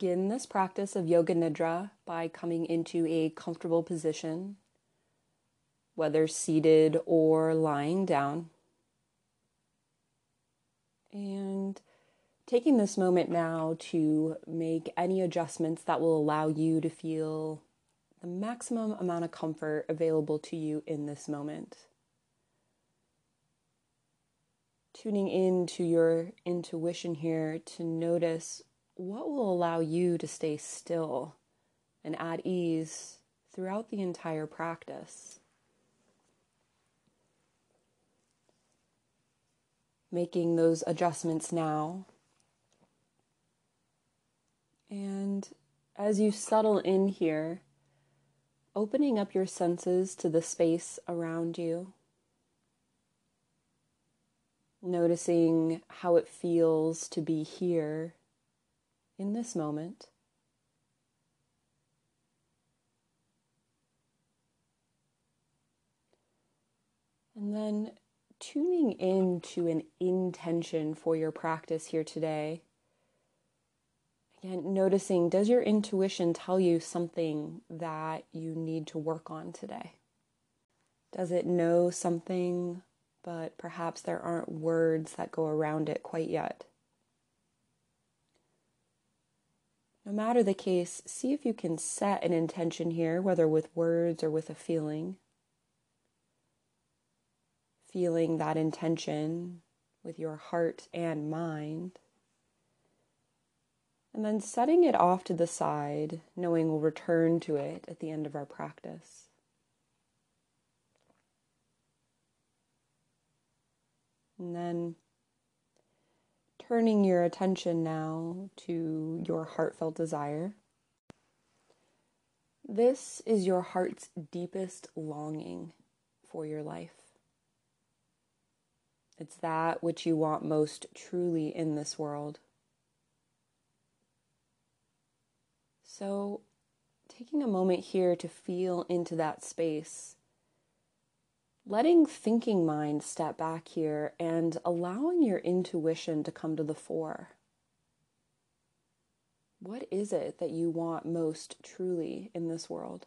Begin this practice of Yoga Nidra by coming into a comfortable position, whether seated or lying down. And taking this moment now to make any adjustments that will allow you to feel the maximum amount of comfort available to you in this moment. Tuning in to your intuition here to notice what will allow you to stay still and at ease throughout the entire practice. Making those adjustments now. And as you settle in here, opening up your senses to the space around you. Noticing how it feels to be here in this moment. And then tuning into an intention for your practice here today. Again, noticing does your intuition tell you something that you need to work on today? Does it know something, but perhaps there aren't words that go around it quite yet? No matter the case, see if you can set an intention here, whether with words or with a feeling. Feeling that intention with your heart and mind. And then setting it off to the side, knowing we'll return to it at the end of our practice. And then turning your attention now to your heartfelt desire. This is your heart's deepest longing for your life. It's that which you want most truly in this world. So, taking a moment here to feel into that space letting thinking mind step back here and allowing your intuition to come to the fore. What is it that you want most truly in this world?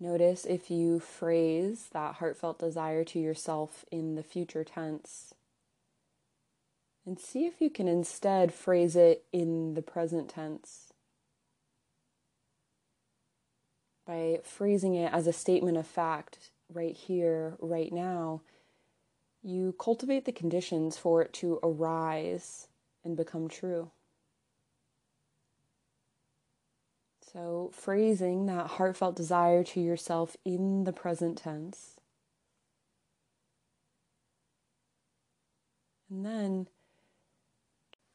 Notice if you phrase that heartfelt desire to yourself in the future tense. And see if you can instead phrase it in the present tense. By phrasing it as a statement of fact right here, right now, you cultivate the conditions for it to arise and become true. So, phrasing that heartfelt desire to yourself in the present tense. And then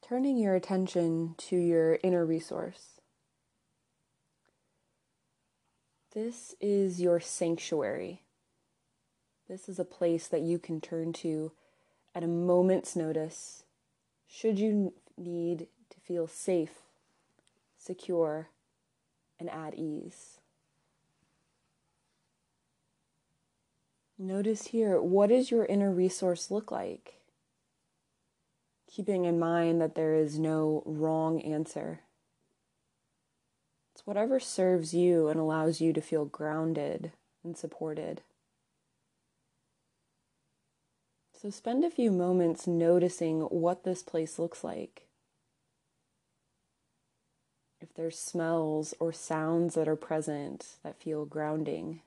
turning your attention to your inner resource. This is your sanctuary. This is a place that you can turn to at a moment's notice should you need to feel safe, secure, and at ease. Notice here what does your inner resource look like? Keeping in mind that there is no wrong answer. It's whatever serves you and allows you to feel grounded and supported. So spend a few moments noticing what this place looks like. If there's smells or sounds that are present that feel grounding,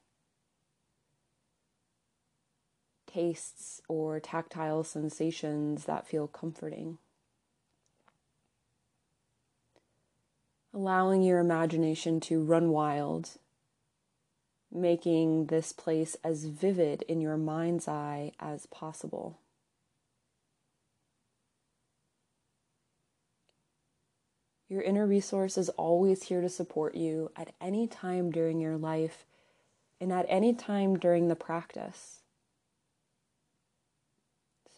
tastes or tactile sensations that feel comforting. Allowing your imagination to run wild, making this place as vivid in your mind's eye as possible. Your inner resource is always here to support you at any time during your life and at any time during the practice.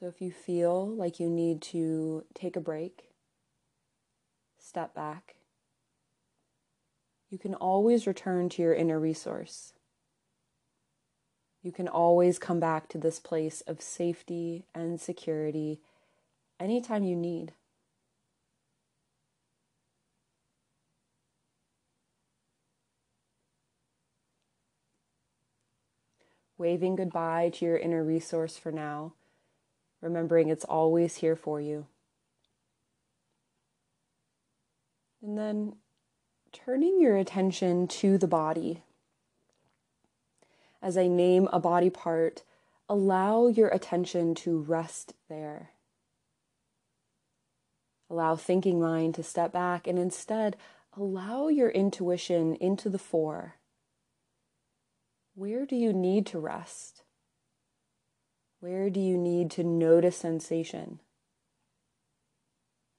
So if you feel like you need to take a break, step back, you can always return to your inner resource. You can always come back to this place of safety and security anytime you need. Waving goodbye to your inner resource for now, remembering it's always here for you. And then turning your attention to the body. As I name a body part, allow your attention to rest there. Allow thinking mind to step back and instead allow your intuition into the fore. Where do you need to rest? Where do you need to notice sensation?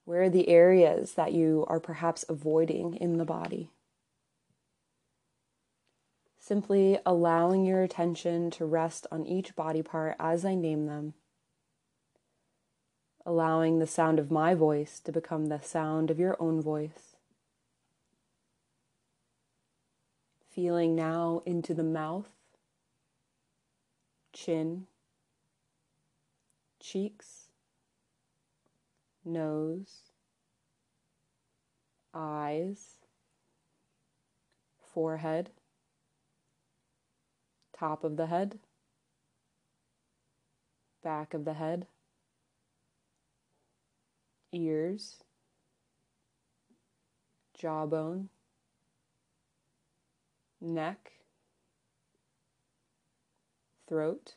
Where are the areas that you are perhaps avoiding in the body? Simply allowing your attention to rest on each body part as I name them. Allowing the sound of my voice to become the sound of your own voice. Feeling now into the mouth, chin, cheeks, nose, eyes, forehead, top of the head, back of the head, ears, jawbone, neck, throat,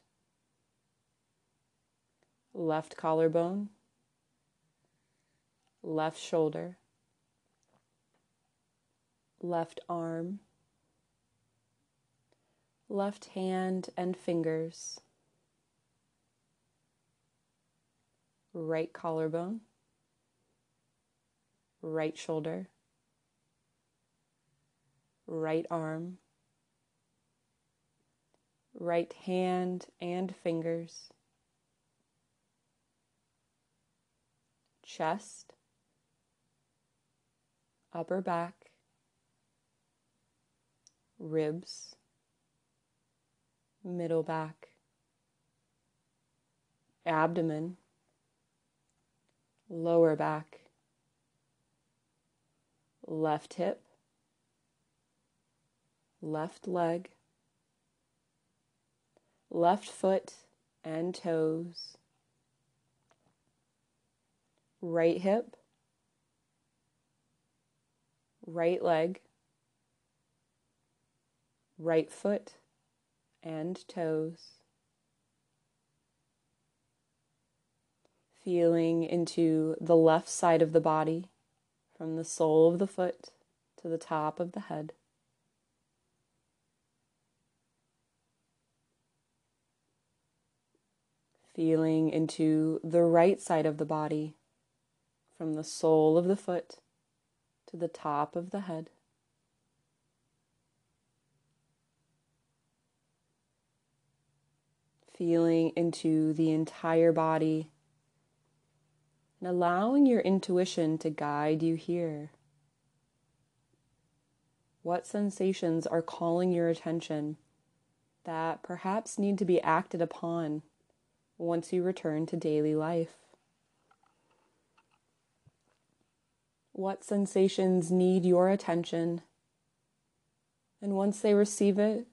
left collarbone left shoulder, left arm, left hand and fingers, right collarbone, right shoulder, right arm, right hand and fingers, chest, upper back, ribs, middle back, abdomen, lower back, left hip, left leg, left foot and toes, right hip, right leg, right foot and toes. Feeling into the left side of the body from the sole of the foot to the top of the head. Feeling into the right side of the body from the sole of the foot to the top of the head. Feeling into the entire body and allowing your intuition to guide you here. What sensations are calling your attention that perhaps need to be acted upon once you return to daily life? What sensations need your attention. And once they receive it,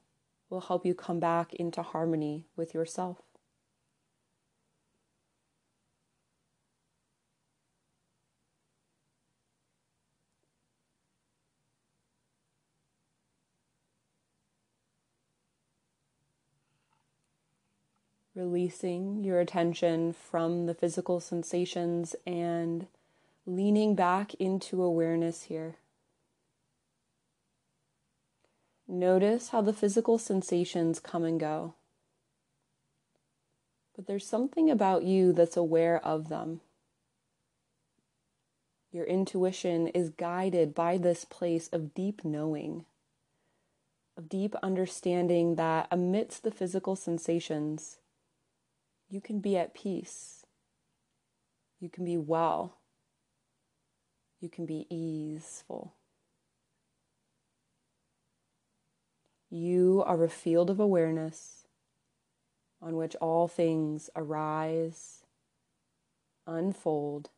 will help you come back into harmony with yourself. Releasing your attention from the physical sensations and leaning back into awareness here. Notice how the physical sensations come and go. But there's something about you that's aware of them. Your intuition is guided by this place of deep knowing, of deep understanding that amidst the physical sensations, you can be at peace, you can be well you can be easeful. You are a field of awareness on which all things arise, unfold,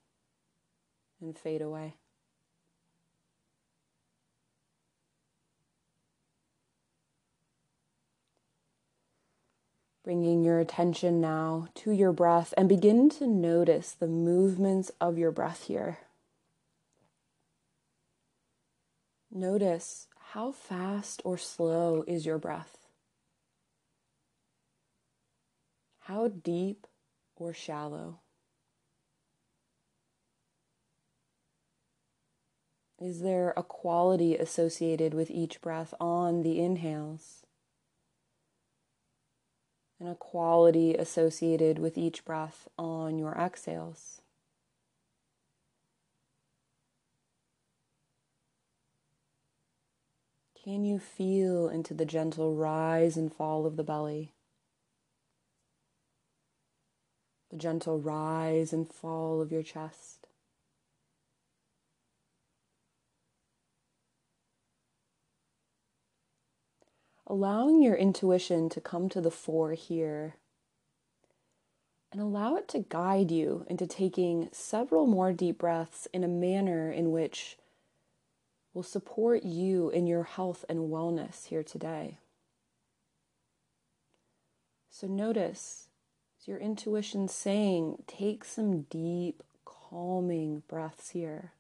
and fade away. Bringing your attention now to your breath and begin to notice the movements of your breath here. Notice how fast or slow is your breath? How deep or shallow? Is there a quality associated with each breath on the inhales? And a quality associated with each breath on your exhales? Can you feel into the gentle rise and fall of the belly? The gentle rise and fall of your chest. Allowing your intuition to come to the fore here and allow it to guide you into taking several more deep breaths in a manner in which will support you in your health and wellness here today. So notice is your intuition saying, take some deep, calming breaths here?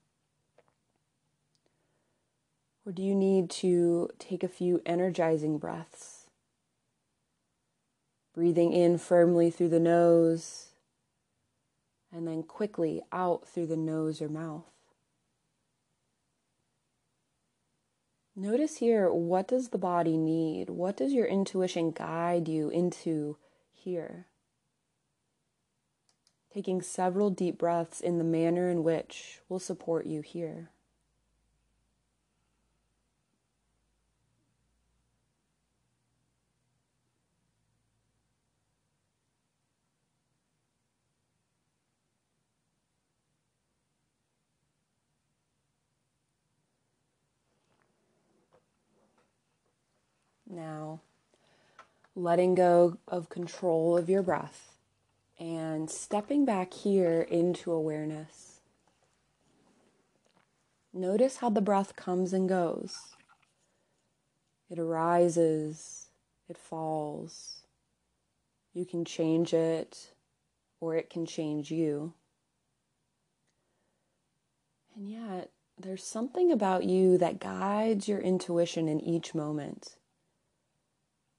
Or do you need to take a few energizing breaths? Breathing in firmly through the nose and then quickly out through the nose or mouth. Notice here what does the body need? What does your intuition guide you into here? Taking several deep breaths in the manner in which will support you here. Now, letting go of control of your breath and stepping back here into awareness. Notice how the breath comes and goes. It arises, it falls. You can change it, or it can change you. And yet, there's something about you that guides your intuition in each moment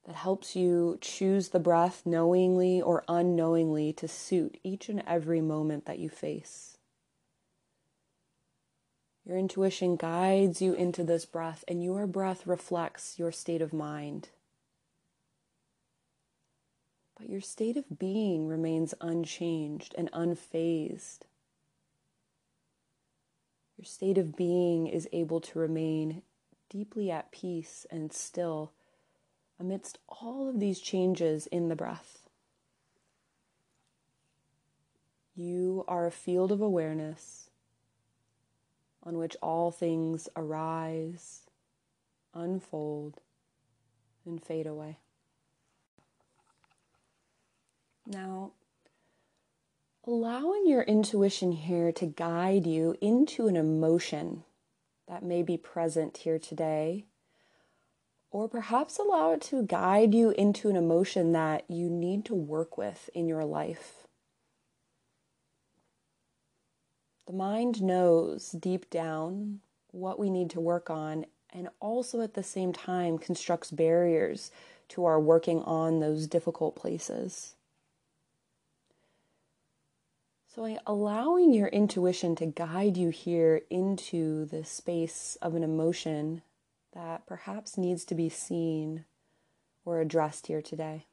that helps you choose the breath knowingly or unknowingly to suit each and every moment that you face. Your intuition guides you into this breath, and your breath reflects your state of mind. But your state of being remains unchanged and unfazed. Your state of being is able to remain deeply at peace and still amidst all of these changes in the breath. You are a field of awareness on which all things arise, unfold, and fade away. Now, allowing your intuition here to guide you into an emotion that may be present here today or perhaps allow it to guide you into an emotion that you need to work with in your life. The mind knows deep down what we need to work on and also at the same time constructs barriers to our working on those difficult places. So, allowing your intuition to guide you here into the space of an emotion that perhaps needs to be seen or addressed here today.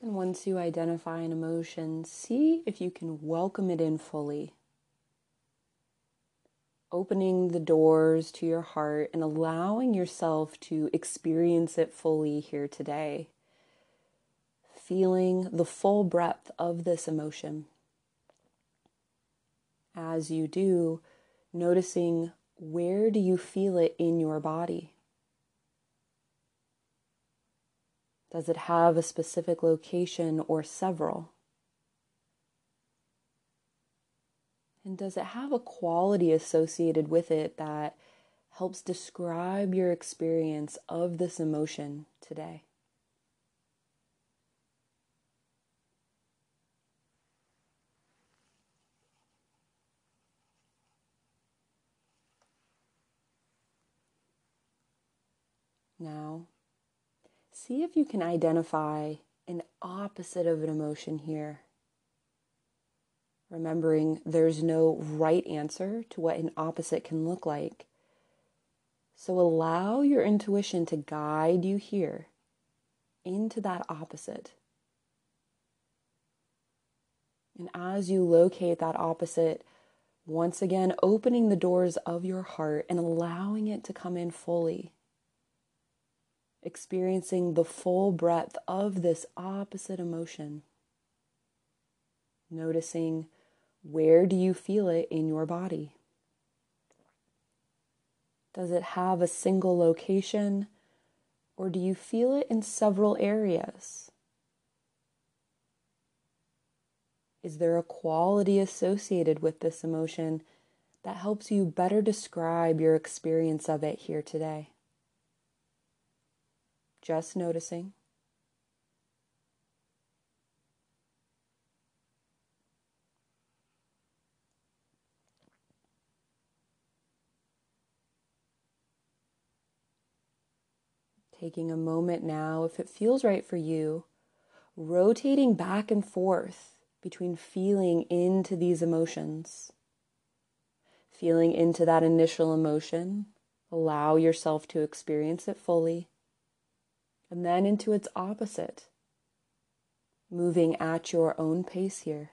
And once you identify an emotion, see if you can welcome it in fully. Opening the doors to your heart and allowing yourself to experience it fully here today. Feeling the full breadth of this emotion. As you do, noticing where do you feel it in your body? Does it have a specific location or several? And does it have a quality associated with it that helps describe your experience of this emotion today? Now, see if you can identify an opposite of an emotion here. Remembering there's no right answer to what an opposite can look like. So allow your intuition to guide you here into that opposite. And as you locate that opposite, once again opening the doors of your heart and allowing it to come in fully experiencing the full breadth of this opposite emotion. Noticing where do you feel it in your body? Does it have a single location or do you feel it in several areas? Is there a quality associated with this emotion that helps you better describe your experience of it here today? Just noticing. Taking a moment now, if it feels right for you, rotating back and forth between feeling into these emotions. Feeling into that initial emotion, allow yourself to experience it fully and then into its opposite, moving at your own pace here.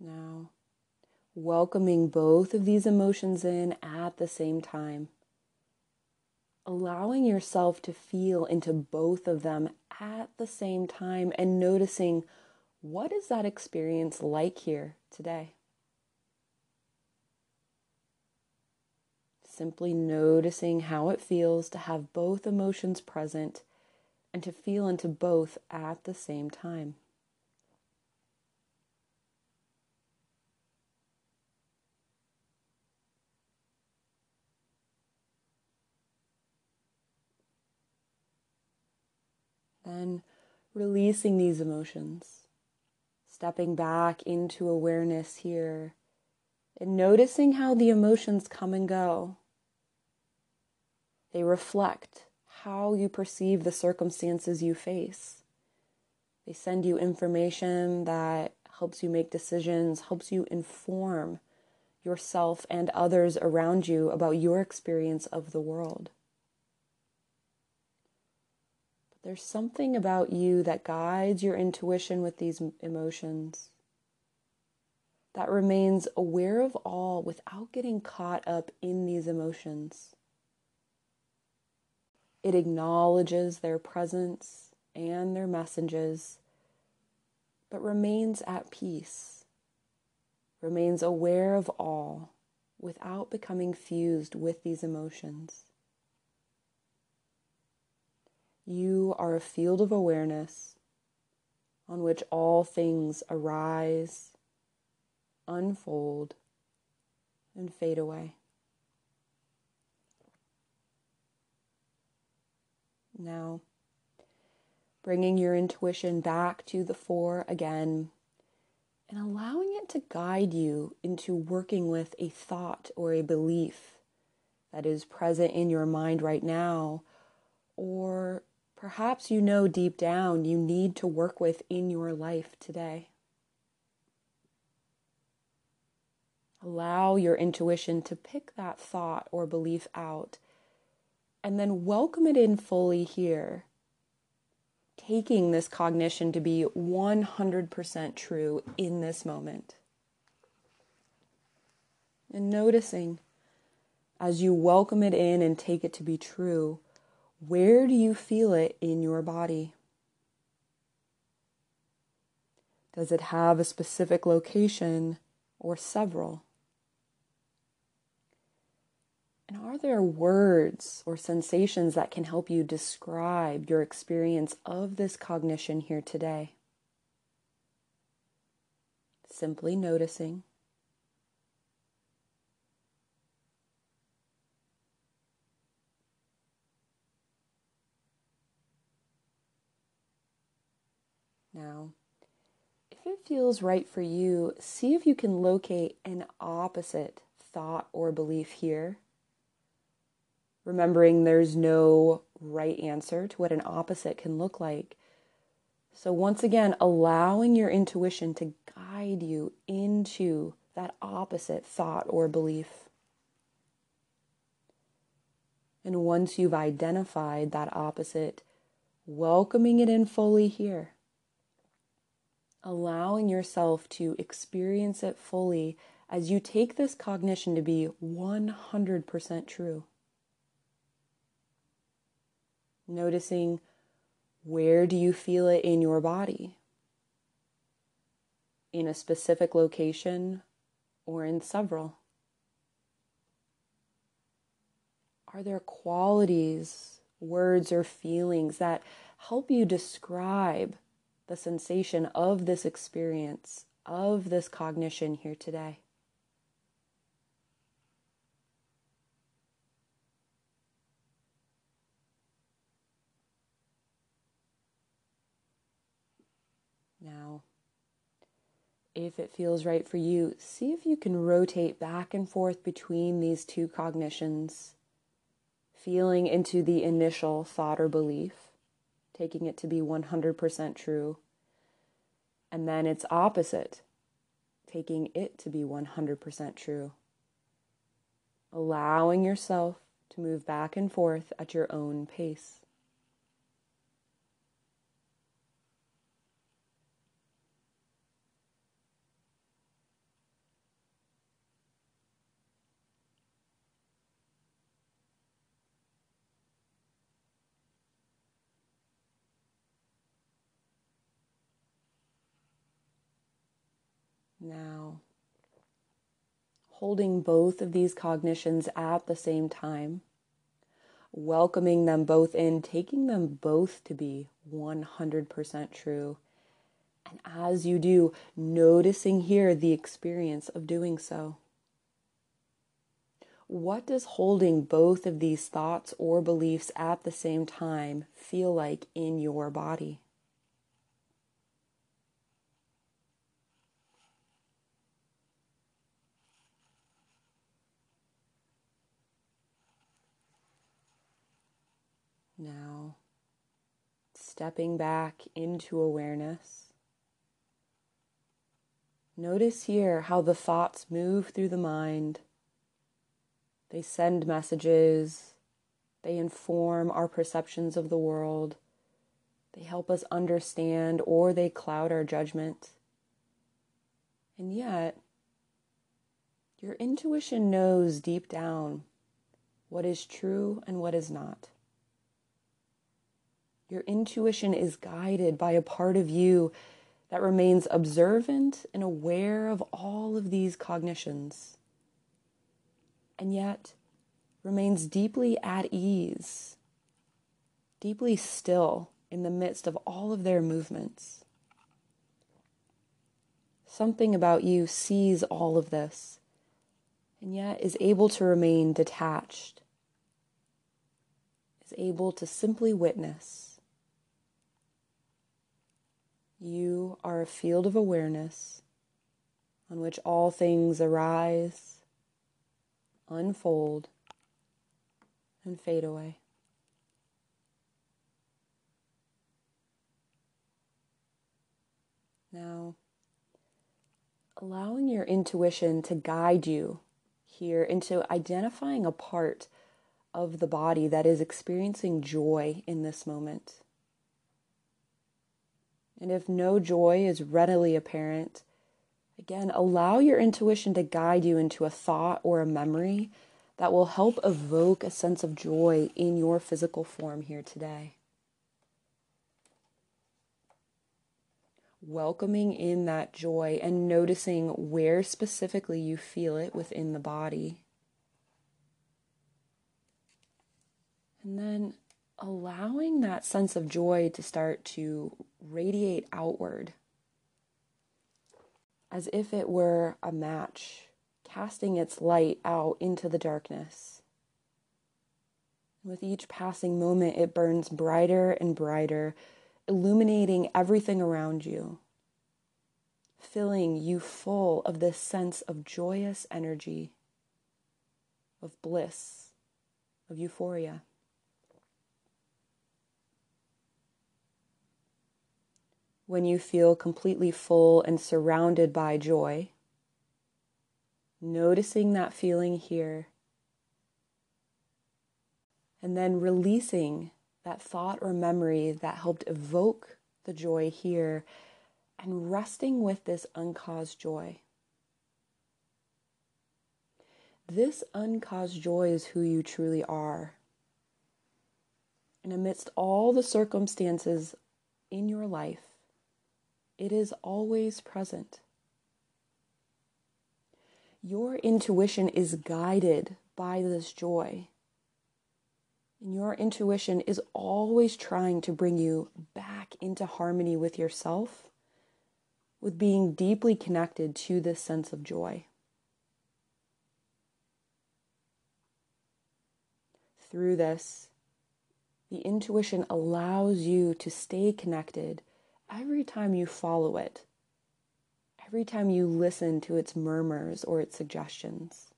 Now, welcoming both of these emotions in at the same time. Allowing yourself to feel into both of them at the same time and noticing what is that experience like here today? Simply noticing how it feels to have both emotions present and to feel into both at the same time. Then releasing these emotions, stepping back into awareness here, and noticing how the emotions come and go. They reflect how you perceive the circumstances you face. They send you information that helps you make decisions, helps you inform yourself and others around you about your experience of the world. There's something about you that guides your intuition with these emotions, that remains aware of all without getting caught up in these emotions. It acknowledges their presence and their messages, but remains at peace, remains aware of all without becoming fused with these emotions. You are a field of awareness on which all things arise, unfold, and fade away. Now, bringing your intuition back to the fore again and allowing it to guide you into working with a thought or a belief that is present in your mind right now, or perhaps you know deep down you need to work with in your life today. Allow your intuition to pick that thought or belief out and then welcome it in fully here. Taking this cognition to be 100% true in this moment. And noticing as you welcome it in and take it to be true, where do you feel it in your body? Does it have a specific location or several? And are there words or sensations that can help you describe your experience of this cognition here today? Simply noticing. Now, if it feels right for you, see if you can locate an opposite thought or belief here remembering there's no right answer to what an opposite can look like. So, once again, allowing your intuition to guide you into that opposite thought or belief. And once you've identified that opposite, welcoming it in fully here. Allowing yourself to experience it fully as you take this cognition to be 100% true. Noticing where do you feel it in your body? In a specific location or in several? Are there qualities, words, or feelings that help you describe the sensation of this experience, of this cognition here today? Now, if it feels right for you, see if you can rotate back and forth between these two cognitions, feeling into the initial thought or belief, taking it to be 100% true, and then its opposite, taking it to be 100% true. Allowing yourself to move back and forth at your own pace. Now, holding both of these cognitions at the same time, welcoming them both in, taking them both to be 100% true. And as you do, noticing here the experience of doing so. What does holding both of these thoughts or beliefs at the same time feel like in your body? Now, stepping back into awareness. Notice here how the thoughts move through the mind. They send messages, they inform our perceptions of the world, they help us understand or they cloud our judgment. And yet, your intuition knows deep down what is true and what is not. Your intuition is guided by a part of you that remains observant and aware of all of these cognitions, and yet remains deeply at ease, deeply still in the midst of all of their movements. Something about you sees all of this and yet is able to remain detached, is able to simply witness you are a field of awareness on which all things arise, unfold, and fade away. Now, allowing your intuition to guide you here into identifying a part of the body that is experiencing joy in this moment. And if no joy is readily apparent, again, allow your intuition to guide you into a thought or a memory that will help evoke a sense of joy in your physical form here today. Welcoming in that joy and noticing where specifically you feel it within the body. And then allowing that sense of joy to start to radiate outward as if it were a match casting its light out into the darkness. With each passing moment, it burns brighter and brighter, illuminating everything around you, filling you full of this sense of joyous energy, of bliss, of euphoria. When you feel completely full and surrounded by joy, noticing that feeling here, and then releasing that thought or memory that helped evoke the joy here and resting with this uncaused joy. This uncaused joy is who you truly are. And amidst all the circumstances in your life, it is always present. Your intuition is guided by this joy. And your intuition is always trying to bring you back into harmony with yourself, with being deeply connected to this sense of joy. Through this, the intuition allows you to stay connected every time you follow it, every time you listen to its murmurs or its suggestions.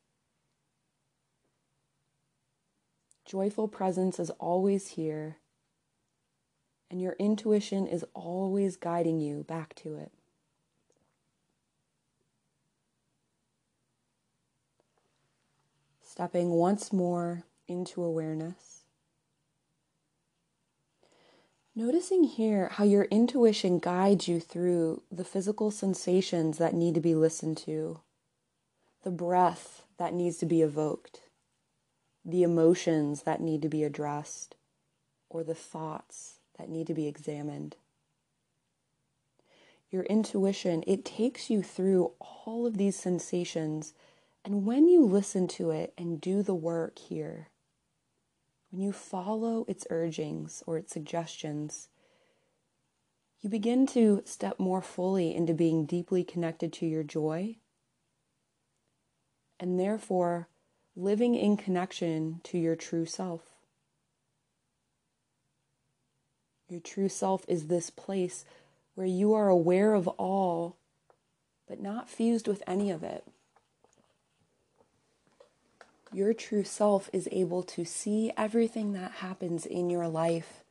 Joyful presence is always here, and your intuition is always guiding you back to it. Stepping once more into awareness. Noticing here how your intuition guides you through the physical sensations that need to be listened to, the breath that needs to be evoked the emotions that need to be addressed or the thoughts that need to be examined. Your intuition, it takes you through all of these sensations. And when you listen to it and do the work here, when you follow its urgings or its suggestions, you begin to step more fully into being deeply connected to your joy. And therefore, living in connection to your true self. Your true self is this place where you are aware of all, but not fused with any of it. Your true self is able to see everything that happens in your life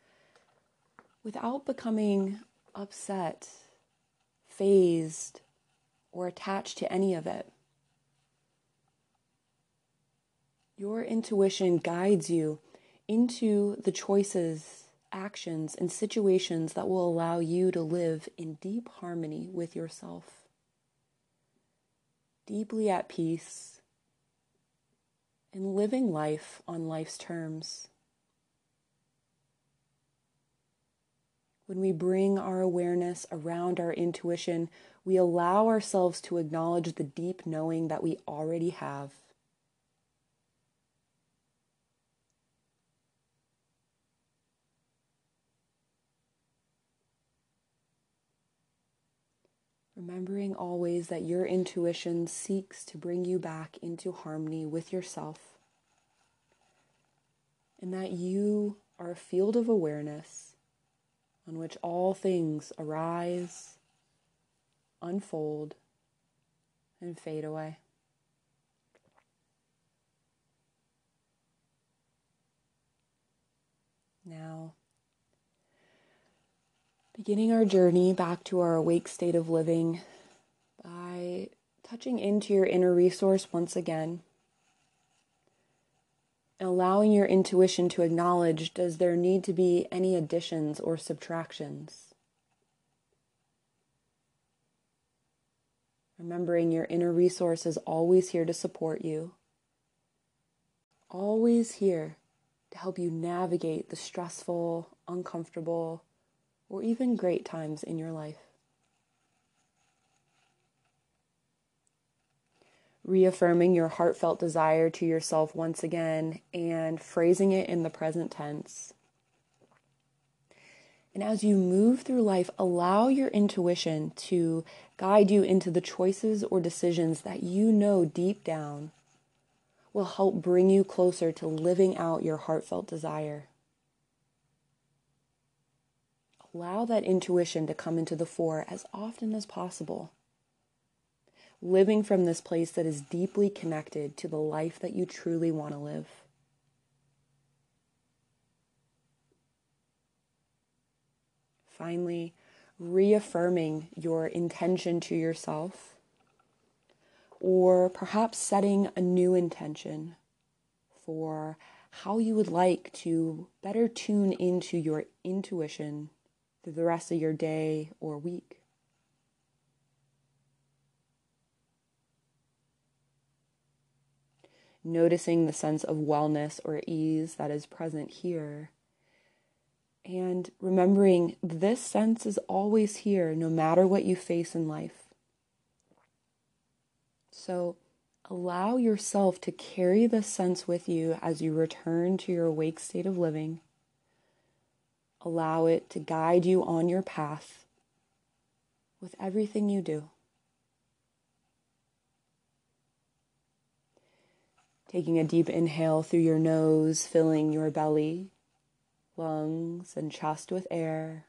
without becoming upset, fazed, or attached to any of it. Your intuition guides you into the choices, actions, and situations that will allow you to live in deep harmony with yourself, deeply at peace, and living life on life's terms. When we bring our awareness around our intuition, we allow ourselves to acknowledge the deep knowing that we already have Remembering always that your intuition seeks to bring you back into harmony with yourself, and that you are a field of awareness on which all things arise, unfold, and fade away. Now, beginning our journey back to our awake state of living by touching into your inner resource once again. Allowing your intuition to acknowledge does there need to be any additions or subtractions? Remembering your inner resource is always here to support you. always here to help you navigate the stressful, uncomfortable, or even great times in your life. Reaffirming your heartfelt desire to yourself once again and phrasing it in the present tense. And as you move through life, allow your intuition to guide you into the choices or decisions that you know deep down will help bring you closer to living out your heartfelt desire. Allow that intuition to come into the fore as often as possible. Living from this place that is deeply connected to the life that you truly want to live. Finally, reaffirming your intention to yourself or perhaps setting a new intention for how you would like to better tune into your intuition through the rest of your day or week. Noticing the sense of wellness or ease that is present here. And remembering this sense is always here no matter what you face in life. So allow yourself to carry this sense with you as you return to your awake state of living. Allow it to guide you on your path with everything you do. Taking a deep inhale through your nose, filling your belly, lungs, and chest with air.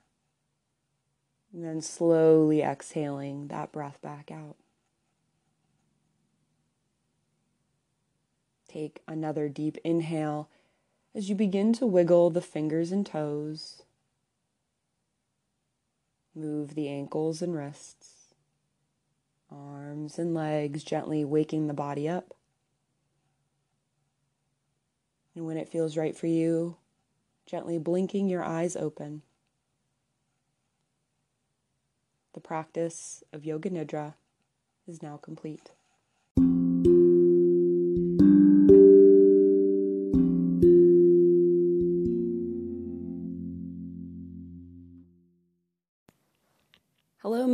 And then slowly exhaling that breath back out. Take another deep inhale as you begin to wiggle the fingers and toes. Move the ankles and wrists, arms and legs, gently waking the body up. And when it feels right for you, gently blinking your eyes open. The practice of Yoga Nidra is now complete.